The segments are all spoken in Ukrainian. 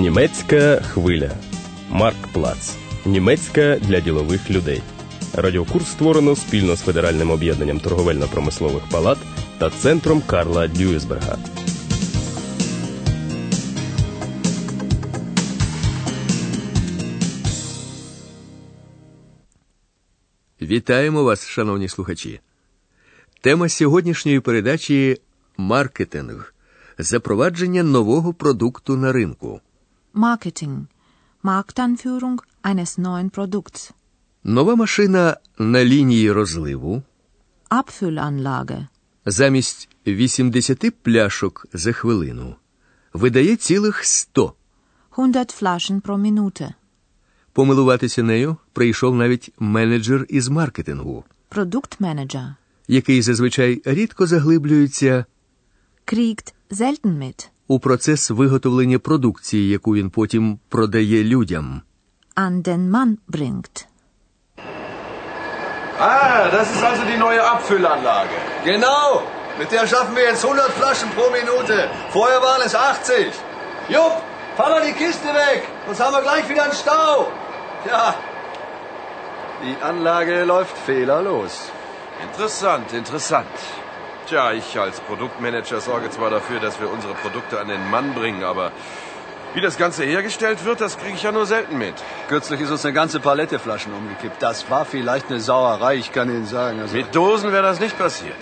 Німецька хвиля. Марк Плац. Німецька для ділових людей. Радіокурс створено спільно з Федеральним об'єднанням торговельно-промислових палат та центром Карла Дюйсберга. Вітаємо вас, шановні слухачі. Тема сьогоднішньої передачі маркетинг, запровадження нового продукту на ринку. Marketing. Marktanführung eines neuen Produkts. Нова машина на лінії розливу Abfüllanlage. замість 80 пляшок за хвилину видає цілих 100. 100 Flaschen pro Minute. Помилуватися нею прийшов навіть менеджер із маркетингу, Produktmanager. який зазвичай рідко заглиблюється Kriegt selten mit. у процес виготовлення продукції, яку він потім продає людям. An den Mann bringt. Ah, das ist also die neue Abfüllanlage. Genau. Mit der schaffen wir jetzt 100 Flaschen pro Minute. Vorher waren es 80. Jupp, fahr mal die Kiste weg. Sonst haben wir gleich wieder einen Stau. Ja. Die Anlage läuft fehlerlos. Interessant, interessant. Tja, ich als Produktmanager sorge zwar dafür, dass wir unsere Produkte an den Mann bringen, aber wie das Ganze hergestellt wird, das kriege ich ja nur selten mit. Kürzlich ist uns eine ganze Palette Flaschen umgekippt. Das war vielleicht eine Sauerei, ich kann Ihnen sagen. Also Mit Dosen wäre das nicht passiert.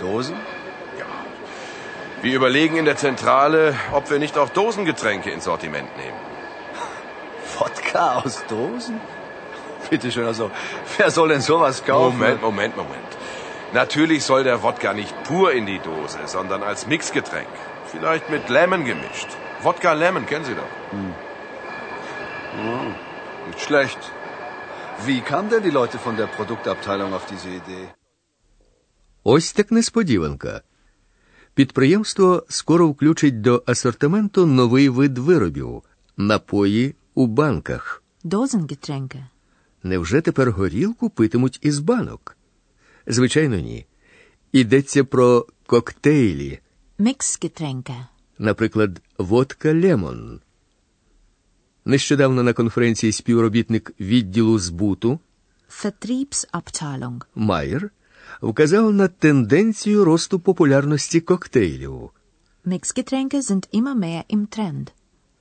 Dosen? Wir überlegen in der Zentrale, ob wir nicht auch Dosengetränke ins Sortiment nehmen. Wodka aus Dosen? Bitte schön, also wer soll denn sowas kaufen? Moment, Moment, Moment. Natürlich soll der Wodka nicht pur in die Dose, sondern als Mixgetränk. Vielleicht mit Lemon gemischt. Wodka Lemon, kennen Sie doch. Nicht schlecht. Wie kamen denn die Leute von der Produktabteilung auf diese Idee? Ось так несподіванка. Підприємство скоро включить до асортименту новий вид виробів напої у банках. Dosengetränke. Невже тепер горілку питимуть із банок? Звичайно, ні. Йдеться про коктейлі, Mixgetränke. наприклад, водка Лемон. Нещодавно на конференції співробітник відділу збуту Vertriebsabteilung. Майер вказав на тенденцію росту популярності коктейлів. Mixgetränke sind immer mehr im Trend.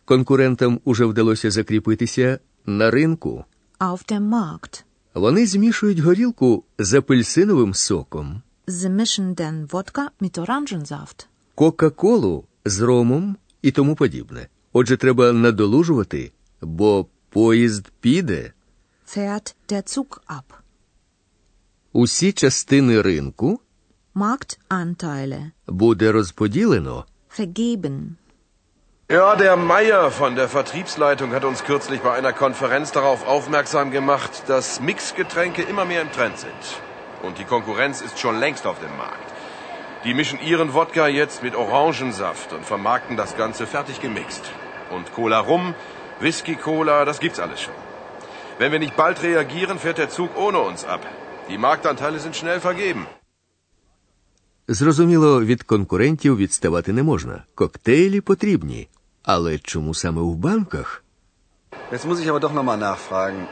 Конкурентам уже вдалося закріпитися на ринку. Auf dem Markt. Вони змішують горілку з апельсиновим соком, Sie mischen den Wodka mit Orangensaft. Кока-колу з ромом і тому подібне. Отже, треба надолужувати, бо поїзд піде. Fährt der Zug ab. Усі частини ринку Marktanteile. буде розподілено. Vergeben. Ja, der Meier von der Vertriebsleitung hat uns kürzlich bei einer Konferenz darauf aufmerksam gemacht, dass Mixgetränke immer mehr im Trend sind. Und die Konkurrenz ist schon längst auf dem Markt. Die mischen ihren Wodka jetzt mit Orangensaft und vermarkten das Ganze fertig gemixt. Und Cola Rum, Whisky Cola, das gibt's alles schon. Wenn wir nicht bald reagieren, fährt der Zug ohne uns ab. Die Marktanteile sind schnell vergeben. Зрозуміло, від конкурентів відставати не можна. Коктейлі потрібні. Але чому саме в банках? Jetzt muss ich aber doch nochmal nachfragen.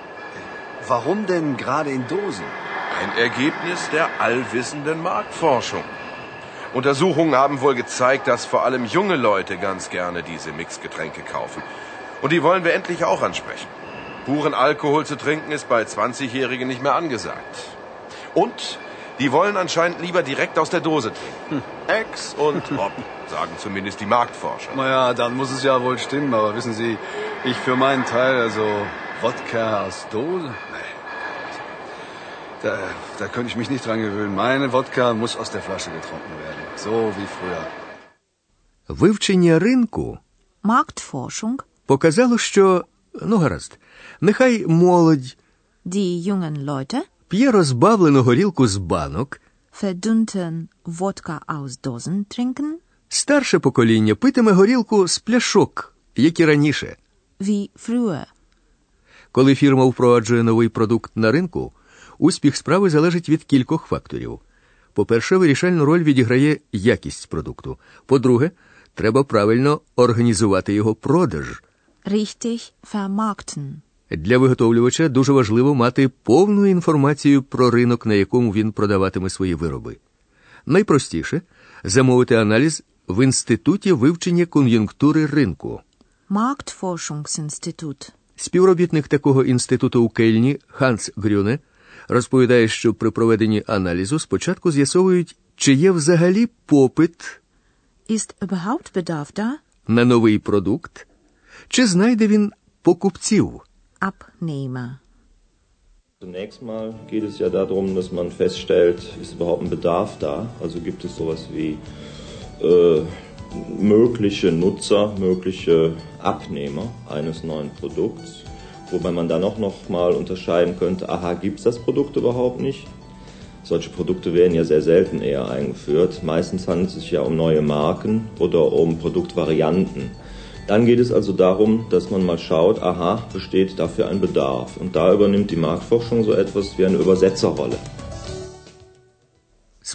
Warum denn gerade in Dosen? Ein Ergebnis der allwissenden Marktforschung. Untersuchungen haben wohl gezeigt, dass vor allem junge Leute ganz gerne diese Mixgetränke kaufen. Und die wollen wir endlich auch ansprechen. Puren Alkohol zu trinken ist bei 20-Jährigen nicht mehr angesagt. Und die wollen anscheinend lieber direkt aus der Dose trinken. Ex und Hop, sagen zumindest die Marktforscher. Naja, dann muss es ja wohl stimmen, aber wissen Sie, ich für meinen Teil, also Wodka aus Dose? Nee. Da, da könnte ich mich nicht dran gewöhnen. Meine Wodka muss aus der Flasche getrunken werden. So wie früher. Вивчення ринку Marktforschung. показало, що, ну гаразд, нехай молодь Die jungen Leute п'є розбавлену горілку з банок, verdünnten Wodka aus Dosen trinken, старше покоління питиме горілку з пляшок, як і раніше. wie früher. Коли фірма впроваджує новий продукт на ринку, успіх справи залежить від кількох факторів. По-перше, вирішальну роль відіграє якість продукту. По-друге, треба правильно організувати його продаж. Richtig vermarkten. Для виготовлювача дуже важливо мати повну інформацію про ринок, на якому він продаватиме свої вироби. Найпростіше замовити аналіз в інституті вивчення кон'юнктури ринку. Marktforschungsinstitut. Співробітник такого інституту у Кельні Ханс Грюне розповідає, що при проведенні аналізу спочатку з'ясовують, чи є взагалі попит Ist überhaupt Bedarf da? на новий продукт, чи знайде він покупців. Abnehmer. Zunächst mal geht es ja darum, dass man feststellt, ist überhaupt ein Bedarf da? Also gibt es sowas wie äh, mögliche Nutzer, mögliche Abnehmer eines neuen Produkts, wobei man dann auch noch mal unterscheiden könnte, aha, gibt es das Produkt überhaupt nicht? Solche Produkte werden ja sehr selten eher eingeführt. Meistens handelt es sich ja um neue Marken oder um Produktvarianten. Dann geht es also darum, dass man mal schaut, aha, besteht dafür ein Bedarf. Und da übernimmt die Marktforschung so etwas wie eine Übersetzerrolle.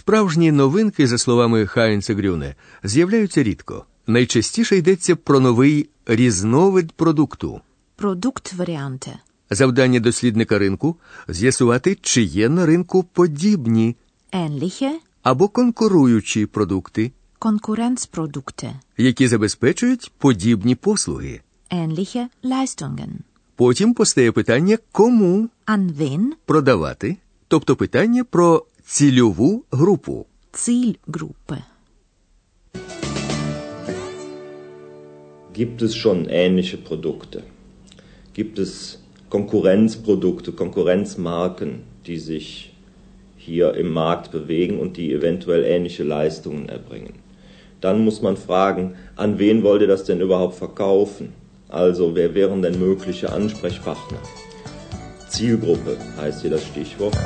Справжні новинки, за словами Хайнца Грюне, з'являються рідко. Найчастіше йдеться про новий різновид продукту. Produktvariante. Завдання дослідника ринку з'ясувати, чи є на ринку подібні Ähnliche або конкуруючі продукти, Konkurrenzprodukte. які забезпечують подібні послуги. Ähnliche Leistungen. Потім постає питання, кому An wen? продавати, тобто питання про цільову групу. Zielgruppe. Gibt es schon ähnliche Produkte? Gibt es Konkurrenzprodukte, Konkurrenzmarken, die sich hier im Markt bewegen und die eventuell ähnliche Leistungen erbringen? Dann muss man fragen, an wen wollt ihr das denn überhaupt verkaufen? Also wer wären denn mögliche Ansprechpartner? Zielgruppe heißt hier das Stichwort.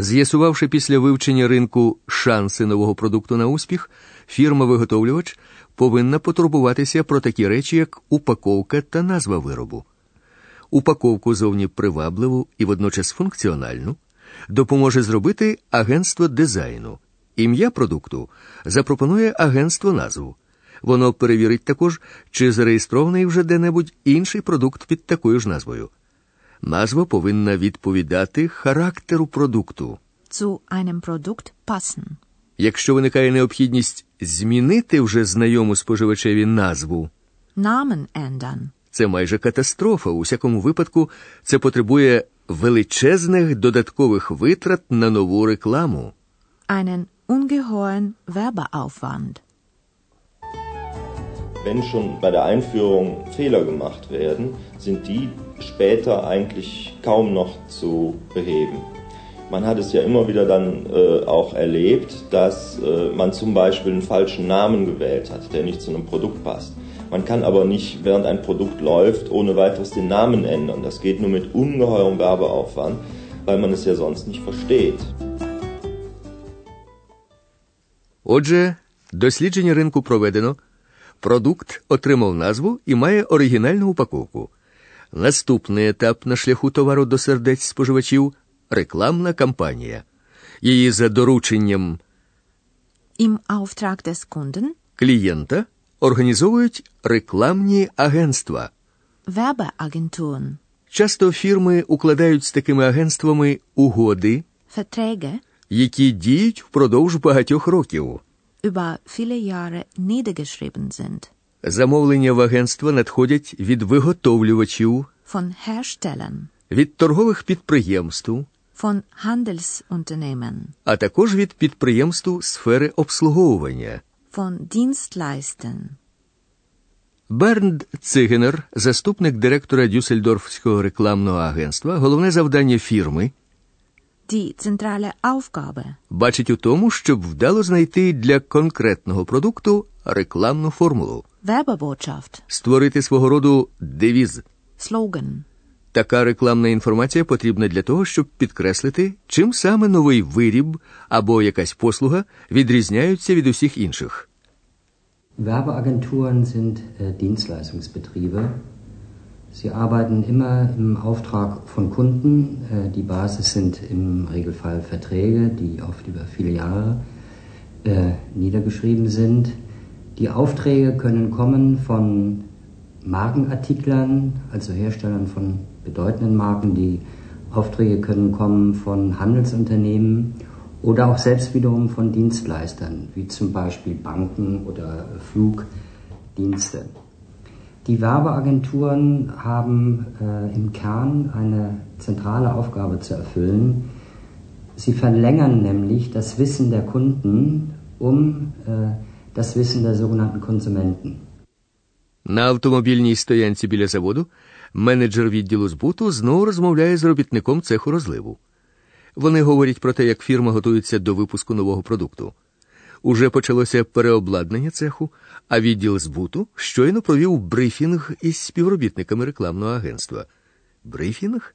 З'ясувавши після вивчення ринку шанси нового продукту на успіх, фірма-виготовлювач повинна потурбуватися про такі речі, як упаковка та назва виробу. Упаковку зовні привабливу і водночас функціональну допоможе зробити агентство дизайну. Ім'я продукту запропонує агентство назву. Воно перевірить також, чи зареєстрований вже де-небудь інший продукт під такою ж назвою. Назва повинна відповідати характеру продукту. Zu einem Produkt passen. Якщо виникає необхідність змінити вже знайому споживачеві назву, Namen ändern. це майже катастрофа. У всякому випадку це потребує величезних додаткових витрат на нову рекламу. Einen ungeheuren Werbeaufwand. Wenn schon bei der Einführung Fehler gemacht werden, sind die später eigentlich kaum noch zu beheben. Man hat es ja immer wieder dann äh, auch erlebt, dass äh, man zum Beispiel einen falschen Namen gewählt hat, der nicht zu einem Produkt passt. Man kann aber nicht, während ein Produkt läuft, ohne weiteres den Namen ändern. Das geht nur mit ungeheurem Werbeaufwand, weil man es ja sonst nicht versteht. Отже, дослідження ринку проведено, продукт отримав назву і має оригінальну упаковку. Наступний етап на шляху товару до сердець споживачів рекламна кампанія. Її за дорученням Im Auftrag des Kunden клієнта організовують рекламні агентства. Werbeagenturen. Часто фірми укладають з такими агентствами угоди, Verträge які діють впродовж багатьох років. Über viele Jahre niedergeschrieben sind. Замовлення в агентства надходять від виготовлювачів, Von Herstellern. від торгових підприємств, Von Handelsunternehmen. а також від підприємств сфери обслуговування. Von Dienstleistern. Бернд Цигенер, заступник директора Дюссельдорфського рекламного агентства, головне завдання фірми Die zentrale Aufgabe бачить у тому, щоб вдало знайти для конкретного продукту рекламну формулу, Werbebotschaft. створити свого роду девіз. Slogan. Така рекламна інформація потрібна для того, щоб підкреслити, чим саме новий виріб або якась послуга відрізняються від усіх інших. Werbeagenturen sind äh, Dienstleistungsbetriebe. Sie arbeiten immer im Auftrag von Kunden. Äh, die Basis sind im Regelfall Verträge, die oft über viele Jahre äh, niedergeschrieben sind. Die Aufträge können kommen von Markenartiklern, also Herstellern von bedeutenden Marken. Die Aufträge können kommen von Handelsunternehmen oder auch selbst wiederum von Dienstleistern, wie zum Beispiel Banken oder Flugdienste. Die Werbeagenturen haben äh, im Kern eine zentrale Aufgabe zu erfüllen. Sie verlängern nämlich das Wissen der Kunden um äh, das Wissen der sogenannten Konsumenten. На автомобільній стоянці біля заводу менеджер відділу збуту знову розмовляє з робітником цеху розливу. Вони говорять про те, як фірма готується до випуску нового продукту. Уже почалося переобладнання цеху, а відділ збуту щойно провів брифінг із співробітниками рекламного агентства. Брифінг?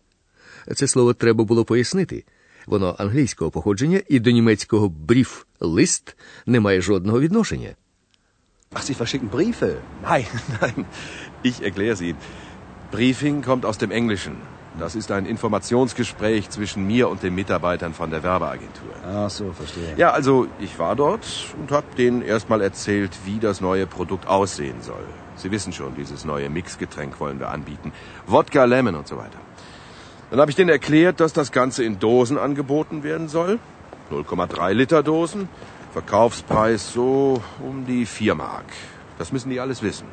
Це слово треба було пояснити. Воно англійського походження і до німецького бріф лист не має жодного відношення. Ach, Sie verschicken Briefe? Nein, nein, ich erkläre Ihnen. Briefing kommt aus dem Englischen. Das ist ein Informationsgespräch zwischen mir und den Mitarbeitern von der Werbeagentur. Ach so, verstehe. Ja, also ich war dort und habe denen erstmal erzählt, wie das neue Produkt aussehen soll. Sie wissen schon, dieses neue Mixgetränk wollen wir anbieten. Wodka, Lemon und so weiter. Dann habe ich denen erklärt, dass das Ganze in Dosen angeboten werden soll. 0,3 Liter Dosen. Verkaufspreis so um die 4 Mark. Das müssen die alles wissen.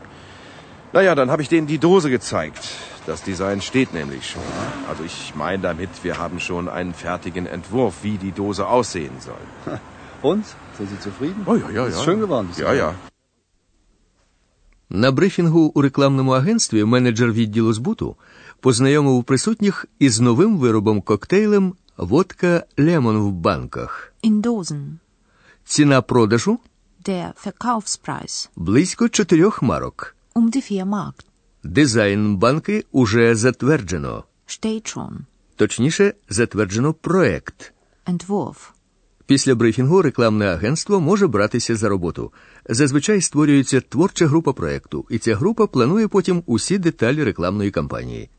Naja, dann habe ich denen die Dose gezeigt. Das Design steht nämlich schon. Also ich meine damit, wir haben schon einen fertigen Entwurf, wie die Dose aussehen soll. Und? Sind Sie zufrieden? Oh ja, ja, Ist ja. schön geworden. das Ja, ja. На брифінгу у рекламному агентстві менеджер відділу збуту познайомив присутніх із новим виробом коктейлем водка Лемон в банках. In Dosen. Ціна продажу Der Verkaufspreis близько чотирьох марок. um die 4 Mark Дизайн банки уже затверджено. steht schon. Точніше, затверджено проект. Entwurf. Після брифінгу рекламне агентство може братися за роботу. Зазвичай створюється творча група проекту, і ця група планує потім усі деталі рекламної кампанії.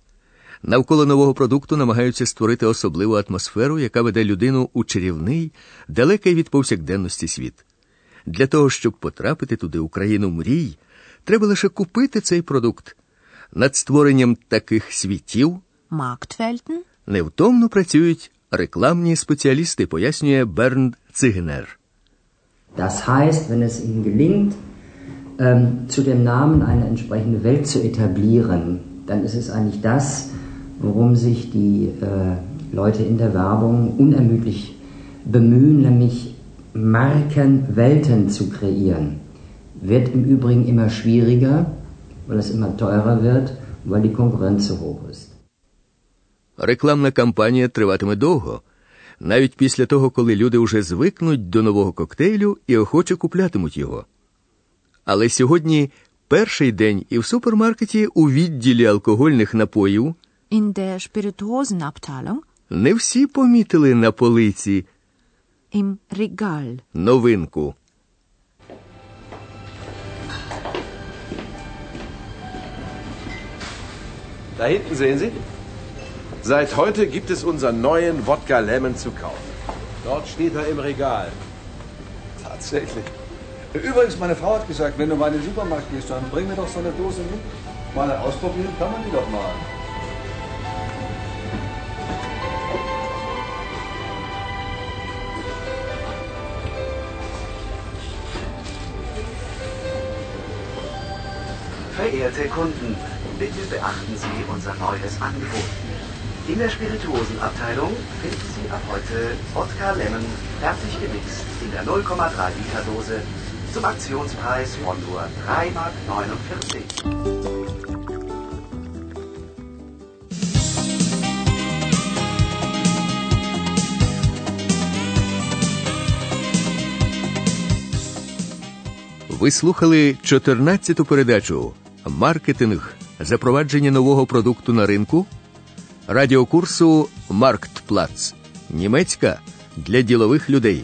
Навколо нового продукту намагаються створити особливу атмосферу, яка веде людину у чарівний, далекий від повсякденності світ. Для того, щоб потрапити туди у країну мрій, треба лише купити цей продукт. Над створенням таких світів Marktwelten? невтомно працюють рекламні спеціалісти, пояснює Бернд Цигнер. Das heißt, wenn es Ihnen gelingt, ähm, zu dem Namen eine entsprechende Welt zu etablieren, dann ist es eigentlich das, worum sich die äh, Leute in der Werbung unermüdlich bemühen, nämlich Markenwelten zu kreieren. Wird im Übrigen immer schwieriger, weil es immer teurer wird, weil die Konkurrenz so hoch ist. Рекламна кампанія триватиме довго, навіть після того, коли люди вже звикнуть до нового коктейлю і охоче куплятимуть його. Але сьогодні перший день і в супермаркеті у відділі алкогольних напоїв In der Spirituosenabteilung? не всі помітили на полиці Im Regal. новинку. Da hinten sehen Sie. Seit heute gibt es unseren neuen Wodka Lemon zu kaufen. Dort steht er im Regal. Tatsächlich. Übrigens, meine Frau hat gesagt, wenn du mal in den Supermarkt gehst, dann bring mir doch so eine Dose mit. Mal ausprobieren kann man die doch mal. Verehrte Kunden, bitte beachten Sie unser neues Angebot. In der Spirituosenabteilung finden Sie ab heute Wodka Lemon fertig gemixt in der 0,3 Liter Dose zum Aktionspreis von nur 3,49 Mark. Ви слухали 14-ту передачу Маркетинг. Запровадження нового продукту на ринку радіокурсу Марктплац. Німецька для ділових людей.